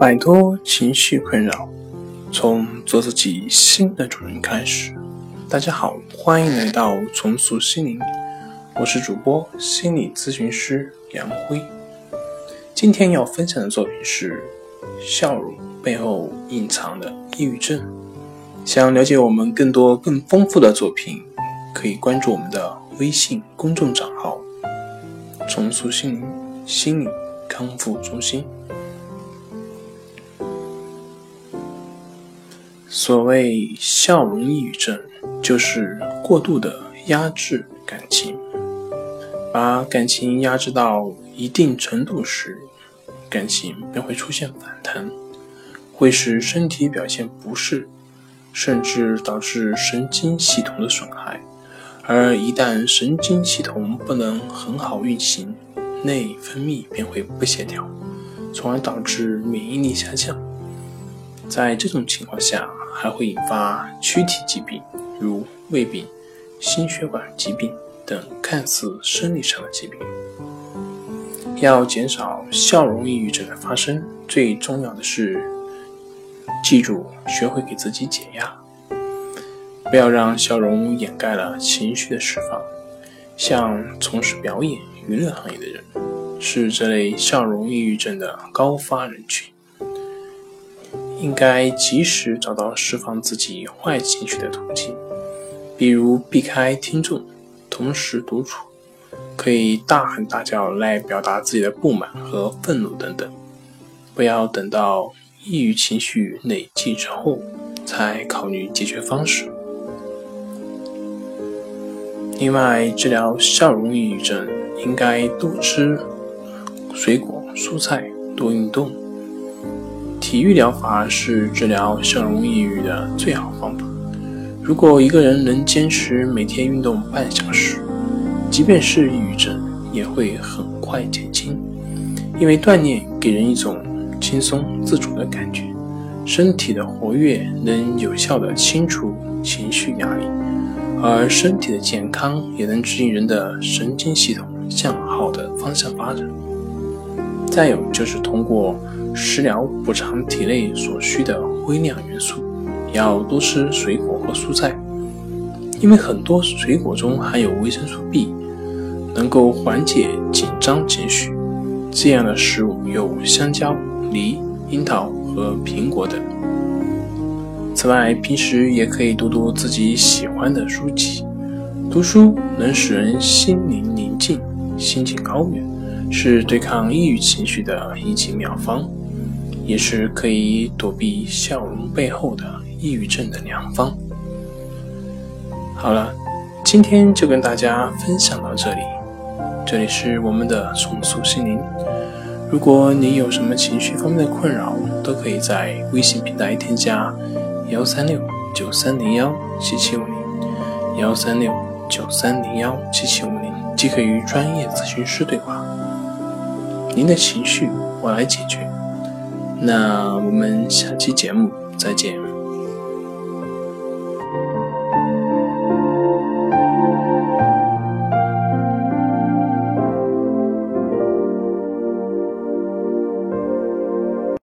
摆脱情绪困扰，从做自己新的主人开始。大家好，欢迎来到重塑心灵，我是主播心理咨询师杨辉。今天要分享的作品是笑容背后隐藏的抑郁症。想了解我们更多更丰富的作品，可以关注我们的微信公众账号“重塑心灵心理康复中心”。所谓笑容抑郁症，就是过度的压制感情，把感情压制到一定程度时，感情便会出现反弹，会使身体表现不适，甚至导致神经系统的损害。而一旦神经系统不能很好运行，内分泌便会不协调，从而导致免疫力下降。在这种情况下，还会引发躯体疾病，如胃病、心血管疾病等看似生理上的疾病。要减少笑容抑郁症的发生，最重要的是记住学会给自己解压，不要让笑容掩盖了情绪的释放。像从事表演、娱乐行业的人，是这类笑容抑郁症的高发人群。应该及时找到释放自己坏情绪的途径，比如避开听众，同时独处，可以大喊大叫来表达自己的不满和愤怒等等。不要等到抑郁情绪累积之后才考虑解决方式。另外，治疗笑容抑郁症应该多吃水果、蔬菜，多运动。体育疗法是治疗笑容抑郁的最好方法。如果一个人能坚持每天运动半小时，即便是抑郁症也会很快减轻。因为锻炼给人一种轻松自主的感觉，身体的活跃能有效的清除情绪压力，而身体的健康也能指引人的神经系统向好的方向发展。再有就是通过。食疗补偿体内所需的微量元素，要多吃水果和蔬菜，因为很多水果中含有维生素 B，能够缓解紧张情绪。这样的食物有香蕉、梨、樱桃和苹果等。此外，平时也可以读读自己喜欢的书籍，读书能使人心灵宁静、心境高远，是对抗抑郁情绪的一剂妙方。也是可以躲避笑容背后的抑郁症的良方。好了，今天就跟大家分享到这里。这里是我们的重塑心灵。如果你有什么情绪方面的困扰，都可以在微信平台添加幺三六九三零幺七七五零幺三六九三零幺七七五零，即可与专业咨询师对话。您的情绪，我来解决。那我们下期节目再见。